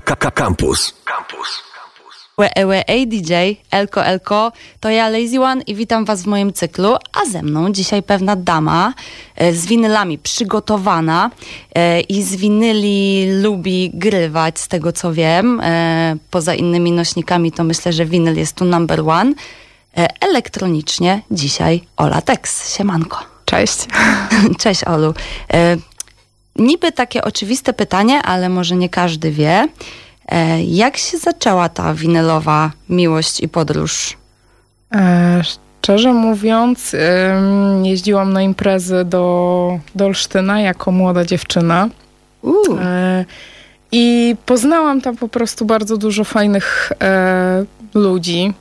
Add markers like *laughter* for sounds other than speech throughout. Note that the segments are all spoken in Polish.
Campus. Campus. Ewe DJ, Elko Elko, to ja Lazy One i witam Was w moim cyklu, a ze mną dzisiaj pewna dama e, z winylami przygotowana e, i z winyli lubi grywać, z tego co wiem. E, poza innymi nośnikami to myślę, że winyl jest tu number one. Elektronicznie dzisiaj Ola Tex. Siemanko. Cześć. *laughs* Cześć Olu. Niby takie oczywiste pytanie, ale może nie każdy wie. E, jak się zaczęła ta winylowa miłość i podróż? E, szczerze mówiąc, jeździłam na imprezy do, do Olsztyna jako młoda dziewczyna. E, I poznałam tam po prostu bardzo dużo fajnych ludzi.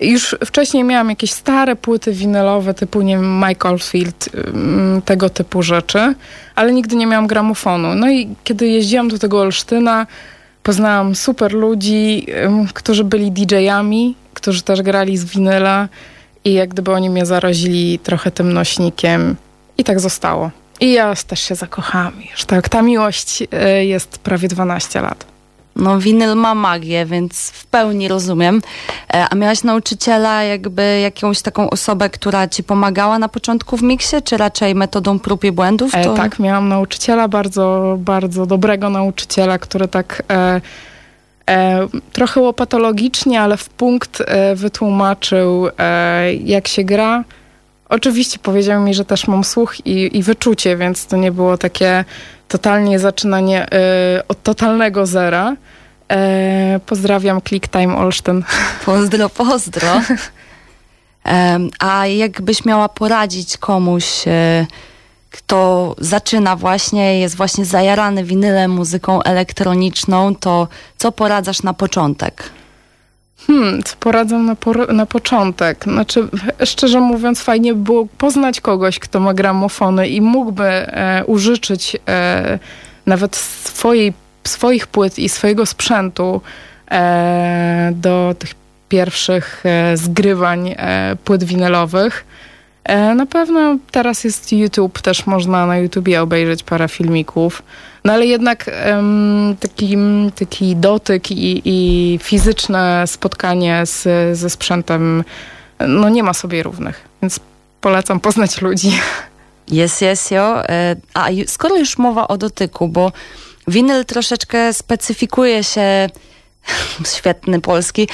Już wcześniej miałam jakieś stare płyty winylowe typu, nie wiem, Michael Field, tego typu rzeczy, ale nigdy nie miałam gramofonu. No i kiedy jeździłam do tego Olsztyna, Poznałam super ludzi, którzy byli DJ-ami, którzy też grali z winyla i jak gdyby oni mnie zarazili trochę tym nośnikiem i tak zostało. I ja też się zakochałam już. Tak, ta miłość e, jest prawie 12 lat. No winyl ma magię, więc w pełni rozumiem. E, a miałaś nauczyciela, jakby jakąś taką osobę, która ci pomagała na początku w miksie, czy raczej metodą prób i błędów? E, to... E, tak, miałam nauczyciela, bardzo, bardzo dobrego nauczyciela, który tak e, e, trochę łopatologicznie, ale w punkt e, wytłumaczył, jak się gra. Oczywiście powiedział mi, że też mam słuch i, i wyczucie, więc to nie było takie totalnie zaczynanie od totalnego zera. E, pozdrawiam ClickTime Olsztyn. Pozdro, pozdro. *laughs* E, a jakbyś miała poradzić komuś, e, kto zaczyna właśnie, jest właśnie zajarany winylem, muzyką elektroniczną, to co poradzasz na początek? Hmm, co poradzam na, por na początek? Znaczy, szczerze mówiąc, fajnie by było poznać kogoś, kto ma gramofony i mógłby e, użyczyć e, nawet swojej swoich płyt i swojego sprzętu e, do tych pierwszych e, zgrywań e, płyt winylowych. E, na pewno teraz jest YouTube, też można na YouTubie obejrzeć parę filmików. No ale jednak taki, taki dotyk i, i fizyczne spotkanie z, ze sprzętem no nie ma sobie równych, więc polecam poznać ludzi. Jest, jest, jo. E, a skoro już mowa o dotyku, bo Winyl troszeczkę specyfikuje się *laughs* świetny polski,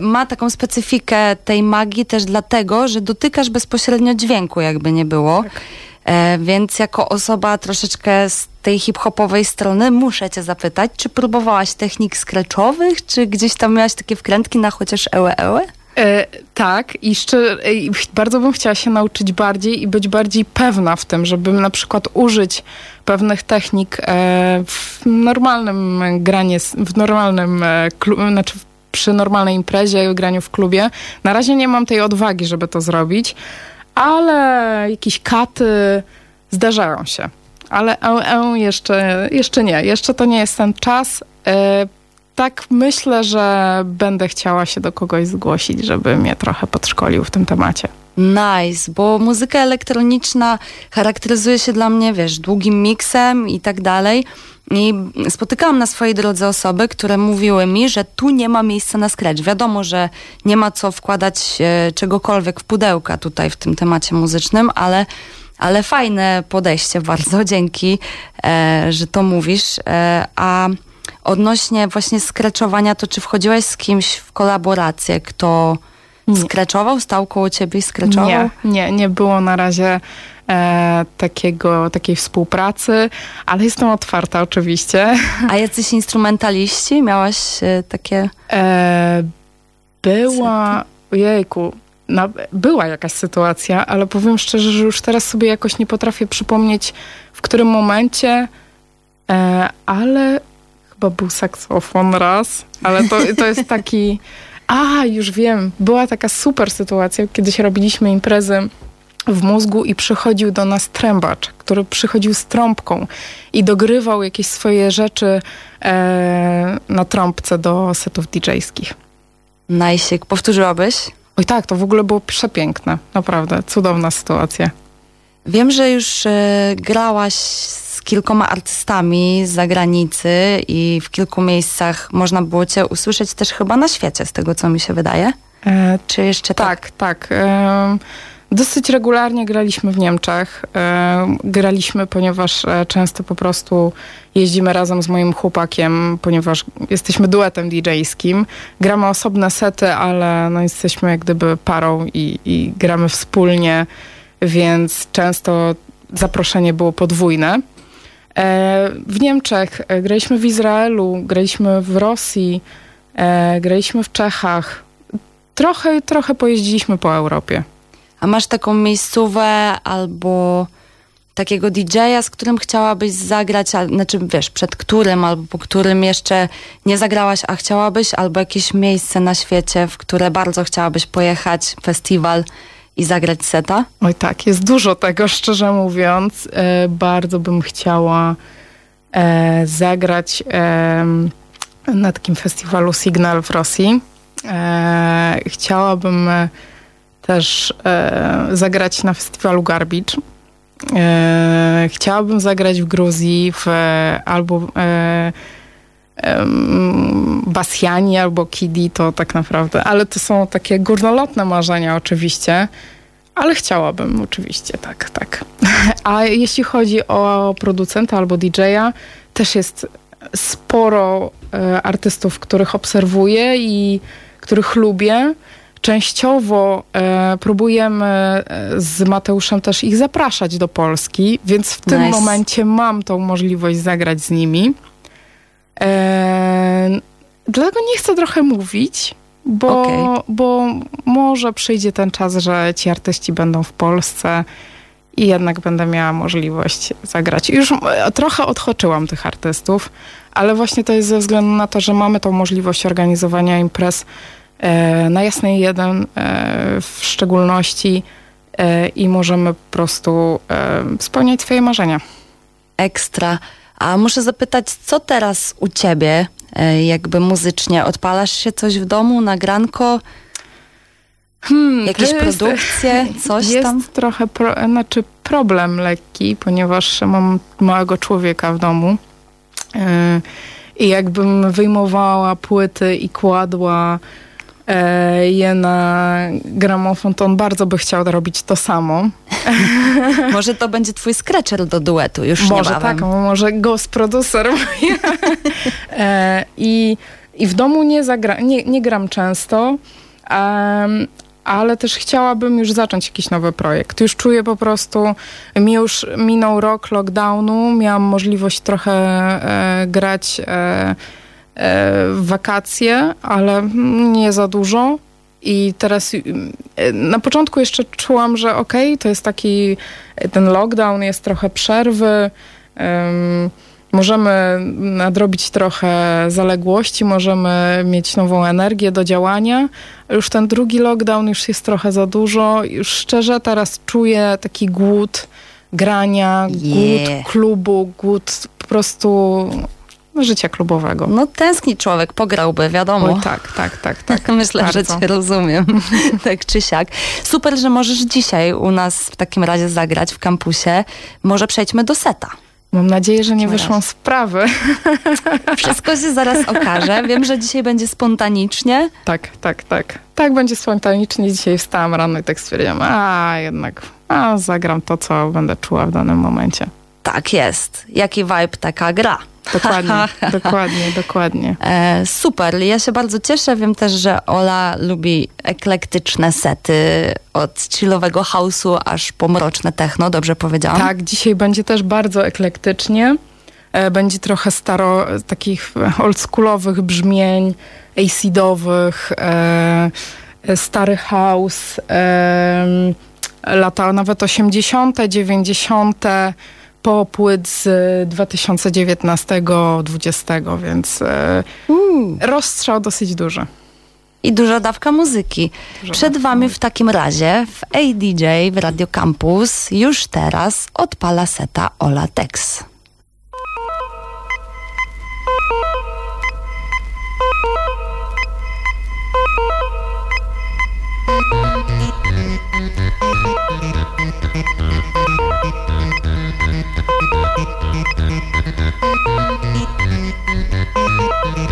ma taką specyfikę tej magii też dlatego, że dotykasz bezpośrednio dźwięku, jakby nie było. Tak. E, więc jako osoba troszeczkę z tej hip-hopowej strony muszę cię zapytać, czy próbowałaś technik scratchowych, czy gdzieś tam miałaś takie wkrętki na chociaż ełe ełe? E, tak, i szczer, bardzo bym chciała się nauczyć bardziej i być bardziej pewna w tym, żebym na przykład użyć pewnych technik e, w normalnym granie, w normalnym, e, znaczy przy normalnej imprezie, graniu w klubie. Na razie nie mam tej odwagi, żeby to zrobić, ale jakieś katy zdarzają się. Ale e, e, jeszcze, jeszcze nie, jeszcze to nie jest ten czas. E, tak myślę, że będę chciała się do kogoś zgłosić, żeby mnie trochę podszkolił w tym temacie. Nice, bo muzyka elektroniczna charakteryzuje się dla mnie, wiesz, długim miksem i tak dalej. I spotykałam na swojej drodze osoby, które mówiły mi, że tu nie ma miejsca na scratch. Wiadomo, że nie ma co wkładać e, czegokolwiek w pudełka tutaj w tym temacie muzycznym, ale, ale fajne podejście *laughs* bardzo. Dzięki, e, że to mówisz. E, a Odnośnie właśnie skreczowania, to czy wchodziłaś z kimś w kolaborację, kto nie. skreczował, stał koło ciebie i skreczował? Nie, nie, nie było na razie e, takiego, takiej współpracy, ale jestem otwarta oczywiście. *laughs* A jacyś instrumentaliści? Miałaś e, takie... E, była... Ojejku, no, była jakaś sytuacja, ale powiem szczerze, że już teraz sobie jakoś nie potrafię przypomnieć, w którym momencie, e, ale chyba był saksofon raz, ale to, to jest taki... *laughs* A, już wiem, była taka super sytuacja, kiedyś robiliśmy imprezę w mózgu i przychodził do nas trębacz, który przychodził z trąbką i dogrywał jakieś swoje rzeczy e, na trąbce do setów DJ-skich. Najsiek, powtórzyłabyś? Oj tak, to w ogóle było przepiękne, naprawdę, cudowna sytuacja. Wiem, że już e, grałaś z kilkoma artystami z zagranicy i w kilku miejscach można było cię usłyszeć też chyba na świecie, z tego co mi się wydaje. E, Czy jeszcze tak? Tak, tak. E, dosyć regularnie graliśmy w Niemczech. E, graliśmy, ponieważ e, często po prostu jeździmy razem z moim chłopakiem, ponieważ jesteśmy duetem DJ-skim. Gramy osobne sety, ale no jesteśmy jak gdyby parą i, i gramy wspólnie, więc często zaproszenie było podwójne. E, w Niemczech e, graliśmy w Izraelu, graliśmy w Rosji, e, graliśmy w Czechach. Trochę, trochę pojeździliśmy po Europie. A masz taką miejscówę albo takiego DJ-a, z którym chciałabyś zagrać, a, znaczy wiesz, przed którym albo po którym jeszcze nie zagrałaś, a chciałabyś, albo jakieś miejsce na świecie, w które bardzo chciałabyś pojechać, festiwal i zagrać seta? Oj tak, jest dużo tego, szczerze mówiąc. E, bardzo bym chciała e, zagrać e, na takim festiwalu Signal w Rosji. E, chciałabym e, też e, zagrać na festiwalu Garbage. chciałabym zagrać w Gruzji w albo Basjani albo Kidi to tak naprawdę, ale to są takie górnolotne marzenia oczywiście, ale chciałabym oczywiście, tak, tak. *laughs* A jeśli chodzi o producenta albo DJ-a, też jest sporo e, artystów, których obserwuję i których lubię. Częściowo e, próbujemy e, z Mateuszem też ich zapraszać do Polski, więc w tym nice. momencie mam tą możliwość zagrać z nimi. E, dlatego nie chcę trochę mówić, bo, okay. bo może przyjdzie ten czas, że ci artyści będą w Polsce i jednak będę miała możliwość zagrać. Już trochę odchoczyłam tych artystów, ale właśnie to jest ze względu na to, że mamy tą możliwość organizowania imprez e, na Jasnej Jeden e, w szczególności e, i możemy po prostu e, spełniać swoje marzenia. Ekstra. A muszę zapytać, co teraz u ciebie, e, jakby muzycznie? Odpalasz się coś w domu, nagranko? Hmm, Jakieś jest, produkcje, coś jest tam? Jest trochę pro, znaczy problem lekki, ponieważ mam małego człowieka w domu. Yy, I jakbym wyjmowała płyty i kładła je na gramofon, to on bardzo by chciał robić to samo. *laughs* może to będzie twój scratcher do duetu już Może niebawem. tak, może ghost producer. *laughs* e, i, I w domu nie, zagra, nie, nie gram często, um, ale też chciałabym już zacząć jakiś nowy projekt. Już czuję po prostu, mi już minął rok lockdownu, miałam możliwość trochę e, grać e, E, wakacje, ale nie za dużo. I teraz e, na początku jeszcze czułam, że okej, okay, to jest taki, ten lockdown, jest trochę przerwy, um, możemy nadrobić trochę zaległości, możemy mieć nową energię do działania. Już ten drugi lockdown już jest trochę za dużo. Już szczerze teraz czuję taki głód grania, yeah. głód klubu, głód po prostu życia klubowego. No tęskni człowiek, pograłby, wiadomo. Oj, tak, tak, tak, tak. *laughs* Myślę, Bardzo. że cię rozumiem, *laughs* tak czy siak. Super, że możesz dzisiaj u nas w takim razie zagrać w kampusie. Może przejdźmy do seta. Mam nadzieję, że nie wyszłam sprawy. *laughs* Wszystko się zaraz okaże. Wiem, że dzisiaj będzie spontanicznie. Tak, tak, tak. Tak, będzie spontanicznie. Dzisiaj wstałam rano i tak stwierdziłam, a jednak a, zagram to, co będę czuła w danym momencie. Tak jest. Jaki vibe taka gra? Dokładnie, *laughs* *laughs* dokładnie, dokładnie. E, super, ja się bardzo cieszę. Wiem też, że Ola lubi eklektyczne sety od chillowego house'u aż po mroczne techno, dobrze powiedziałam? Tak, dzisiaj będzie też bardzo eklektycznie. E, będzie trochę staro, takich oldschoolowych brzmień, acidowych, e, stary house, lata nawet 80., 90., po płyt z 2019-2020, więc e, rozstrzał dosyć duży. I duża dawka muzyki. Duża Przed dawka. wami w takim razie w ADJ w Radio Campus już teraz odpala seta Ola Tex. Thank you.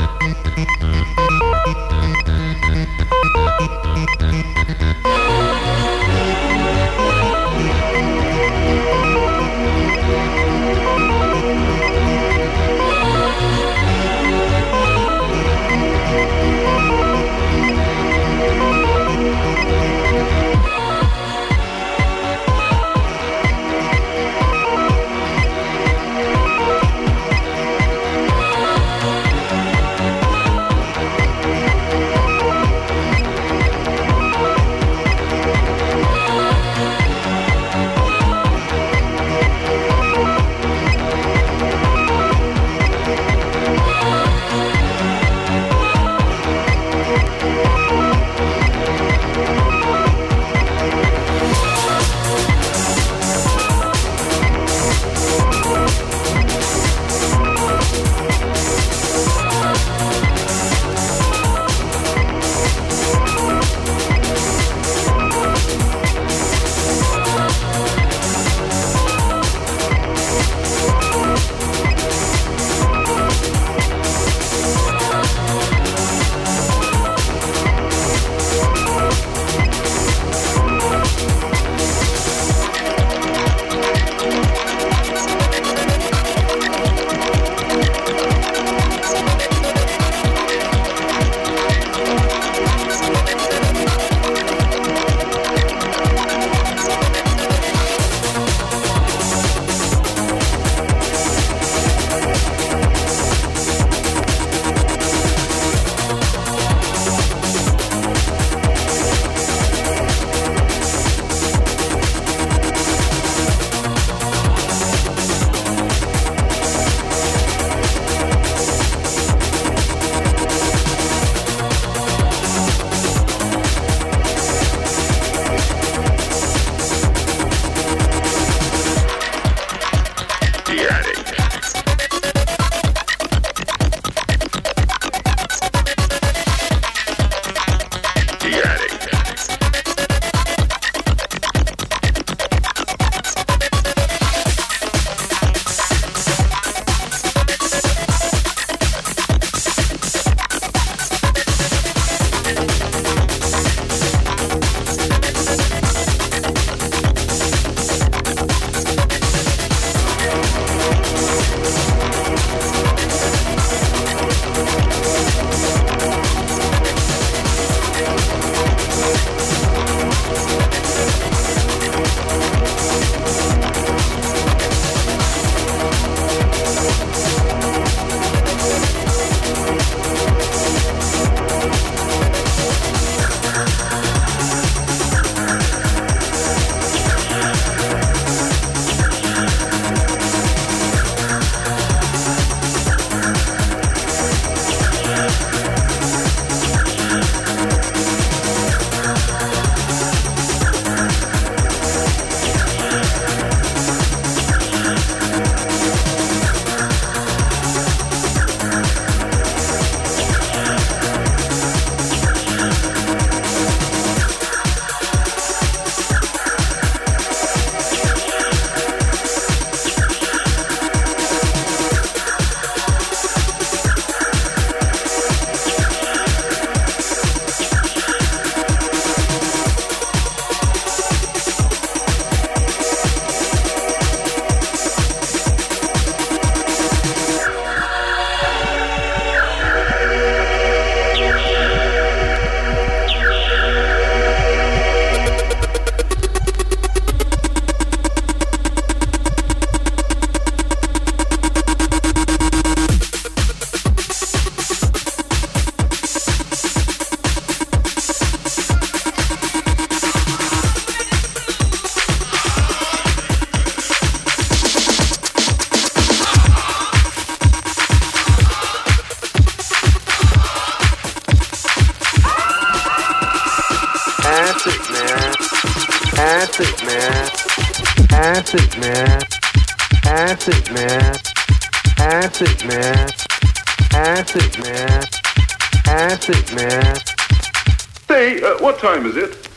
Time is it?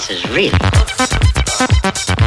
This is really.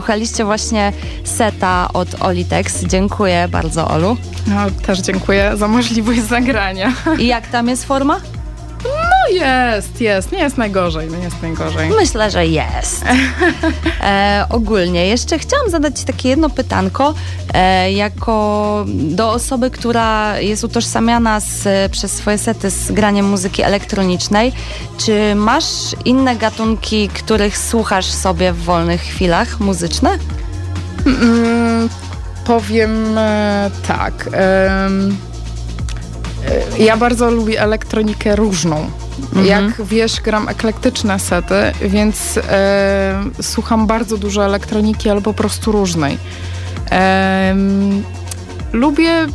Słuchaliście właśnie seta od Olitex. Dziękuję bardzo, Olu. No, też dziękuję za możliwość zagrania. I jak tam jest forma? No jest, jest. Nie jest najgorzej, nie jest najgorzej. Myślę, że jest. *laughs* E, ogólnie jeszcze chciałam zadać Ci takie jedno pytanko, e, jako do osoby, która jest utożsamiana z, przez swoje sety z graniem muzyki elektronicznej. Czy masz inne gatunki, których słuchasz sobie w wolnych chwilach muzyczne? Mm, powiem e, tak. e, ja bardzo lubię elektronikę różną. Jak wiesz, gram eklektyczne sety, więc e, słucham bardzo dużo elektroniki, ale po prostu różnej. Em, lubię,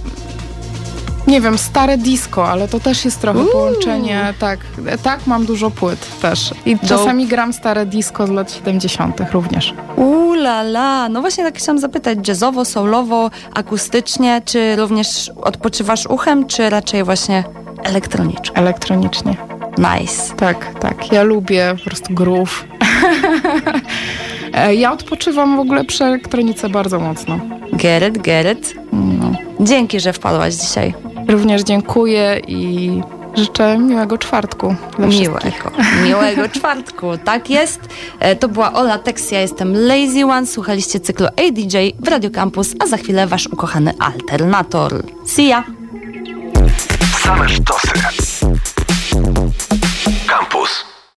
nie wiem, stare disco, ale to też jest trochę połączenie. Tak, tak, mam dużo płyt też. I czasami gram stare disco z lat 70. również. Ulala, no właśnie tak chciałam zapytać, jazzowo, soulowo, akustycznie, czy również odpoczywasz uchem, czy raczej właśnie elektronicznie? Elektronicznie. Nice. Tak, tak. Ja lubię po prostu groove. *laughs* E, ja odpoczywam w ogóle przy elektronice bardzo mocno. Get it, get it. No. Dzięki, że wpadłaś dzisiaj. Również dziękuję i Życzę miłego czwartku. Dla miłego, miłego czwartku, tak jest. E, to była Ola Tex, ja jestem Lazy One, słuchaliście cyklu ADJ w Radio Campus, a za chwilę wasz ukochany alternator. See ya! Same sztosy. Campus.